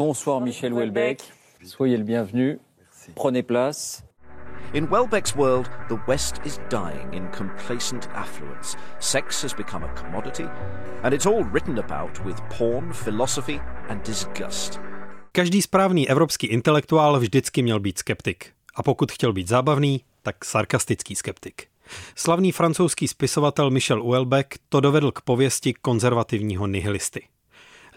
Bonsoir Michel Houellebecq. Soyez le bienvenu. Prenez place. In Welbeck's world, the West is dying in complacent affluence. Sex has become a commodity, and it's all written about with porn, philosophy, and disgust. Každý správný evropský intelektuál vždycky měl být skeptik. A pokud chtěl být zábavný, tak sarkastický skeptik. Slavný francouzský spisovatel Michel Houellebecq to dovedl k pověsti konzervativního nihilisty.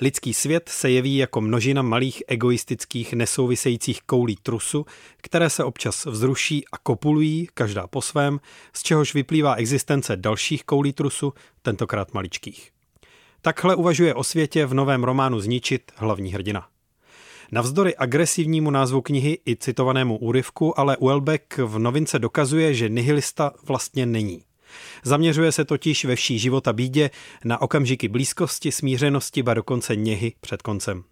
Lidský svět se jeví jako množina malých egoistických nesouvisejících koulí trusu, které se občas vzruší a kopulují, každá po svém, z čehož vyplývá existence dalších koulí trusu, tentokrát maličkých. Takhle uvažuje o světě v novém románu Zničit hlavní hrdina. Navzdory agresivnímu názvu knihy i citovanému úryvku, ale Uelbeck v novince dokazuje, že nihilista vlastně není. Zaměřuje se totiž ve vší života bídě na okamžiky blízkosti, smířenosti, ba dokonce něhy před koncem.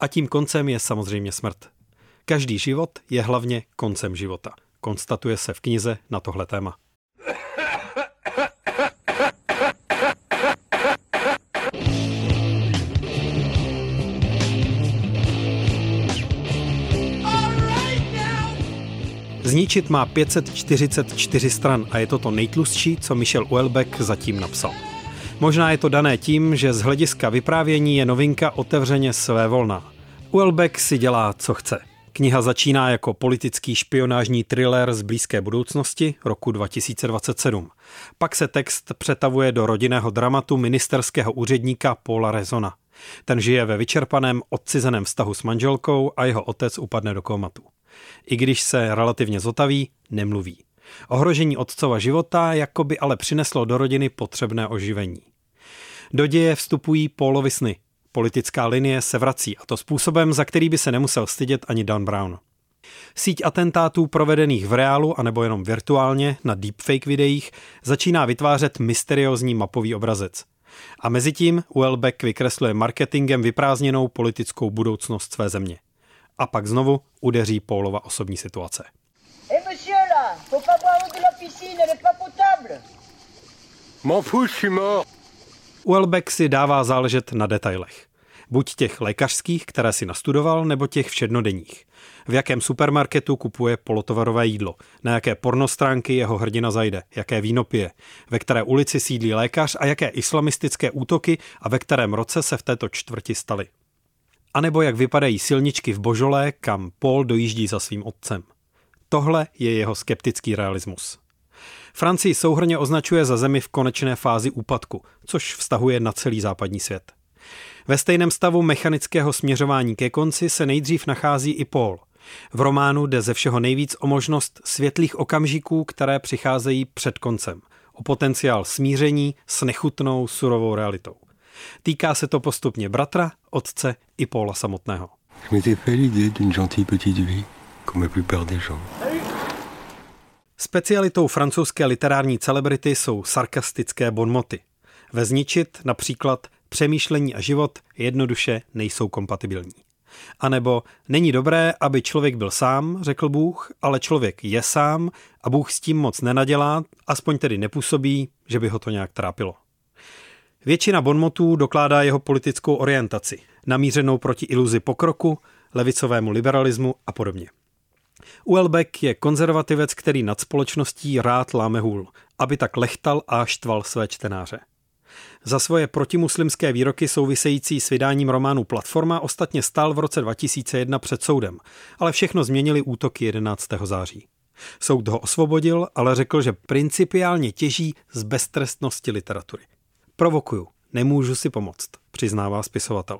A tím koncem je samozřejmě smrt. Každý život je hlavně koncem života, konstatuje se v knize na tohle téma. Zničit má 544 stran a je to to nejtlustší, co Michel Uelbeck zatím napsal. Možná je to dané tím, že z hlediska vyprávění je novinka otevřeně své volná. Uelbeck si dělá, co chce. Kniha začíná jako politický špionážní thriller z blízké budoucnosti roku 2027. Pak se text přetavuje do rodinného dramatu ministerského úředníka Paula Rezona. Ten žije ve vyčerpaném, odcizeném vztahu s manželkou a jeho otec upadne do komatu. I když se relativně zotaví, nemluví. Ohrožení otcova života jako by ale přineslo do rodiny potřebné oživení. Do děje vstupují Paulovy sny. Politická linie se vrací a to způsobem, za který by se nemusel stydět ani Dan Brown. Síť atentátů provedených v reálu anebo jenom virtuálně na deepfake videích začíná vytvářet mysteriózní mapový obrazec. A mezi tím Welbeck vykresluje marketingem vyprázdněnou politickou budoucnost své země a pak znovu udeří Paulova osobní situace. Welbeck si dává záležet na detailech. Buď těch lékařských, které si nastudoval, nebo těch všednodenních. V jakém supermarketu kupuje polotovarové jídlo, na jaké pornostránky jeho hrdina zajde, jaké víno pije, ve které ulici sídlí lékař a jaké islamistické útoky a ve kterém roce se v této čtvrti staly anebo jak vypadají silničky v Božolé, kam Paul dojíždí za svým otcem. Tohle je jeho skeptický realismus. Francii souhrně označuje za zemi v konečné fázi úpadku, což vztahuje na celý západní svět. Ve stejném stavu mechanického směřování ke konci se nejdřív nachází i Paul. V románu jde ze všeho nejvíc o možnost světlých okamžiků, které přicházejí před koncem, o potenciál smíření s nechutnou surovou realitou. Týká se to postupně bratra, otce i Paula samotného. Specialitou francouzské literární celebrity jsou sarkastické bonmoty. Ve zničit například přemýšlení a život jednoduše nejsou kompatibilní. A nebo není dobré, aby člověk byl sám, řekl Bůh, ale člověk je sám a Bůh s tím moc nenadělá, aspoň tedy nepůsobí, že by ho to nějak trápilo. Většina bonmotů dokládá jeho politickou orientaci, namířenou proti iluzi pokroku, levicovému liberalismu a podobně. Uelbeck je konzervativec, který nad společností rád láme hůl, aby tak lechtal a štval své čtenáře. Za svoje protimuslimské výroky související s vydáním románu Platforma ostatně stál v roce 2001 před soudem, ale všechno změnili útoky 11. září. Soud ho osvobodil, ale řekl, že principiálně těží z beztrestnosti literatury. Provokuju, nemůžu si pomoct, přiznává spisovatel.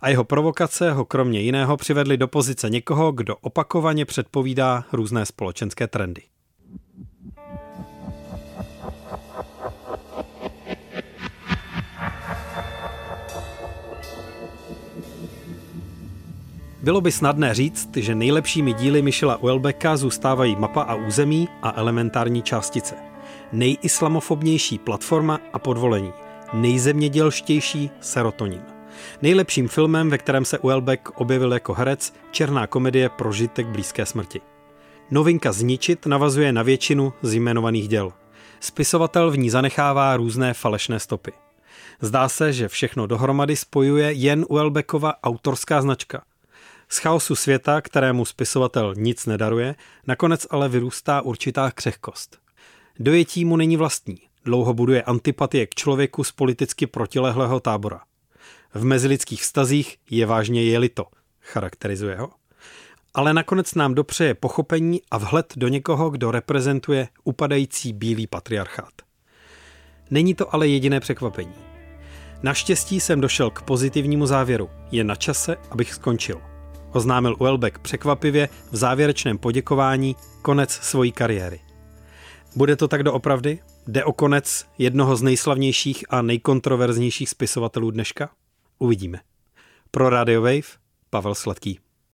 A jeho provokace ho kromě jiného přivedly do pozice někoho, kdo opakovaně předpovídá různé společenské trendy. Bylo by snadné říct, že nejlepšími díly Michela Uelbecka zůstávají mapa a území a elementární částice. Nejislamofobnější platforma a podvolení nejzemědělštější serotonin. Nejlepším filmem, ve kterém se Uelbeck objevil jako herec, černá komedie Prožitek blízké smrti. Novinka Zničit navazuje na většinu z jmenovaných děl. Spisovatel v ní zanechává různé falešné stopy. Zdá se, že všechno dohromady spojuje jen Uelbeckova autorská značka. Z chaosu světa, kterému spisovatel nic nedaruje, nakonec ale vyrůstá určitá křehkost. Dojetí mu není vlastní. Dlouho buduje antipatie k člověku z politicky protilehlého tábora. V mezilidských vztazích je vážně jelito, charakterizuje ho. Ale nakonec nám dopřeje pochopení a vhled do někoho, kdo reprezentuje upadající bílý patriarchát. Není to ale jediné překvapení. Naštěstí jsem došel k pozitivnímu závěru. Je na čase, abych skončil. Oznámil Uelbeck překvapivě v závěrečném poděkování konec svojí kariéry. Bude to tak doopravdy? Jde o konec jednoho z nejslavnějších a nejkontroverznějších spisovatelů dneška? Uvidíme. Pro Radio Wave Pavel Sladký.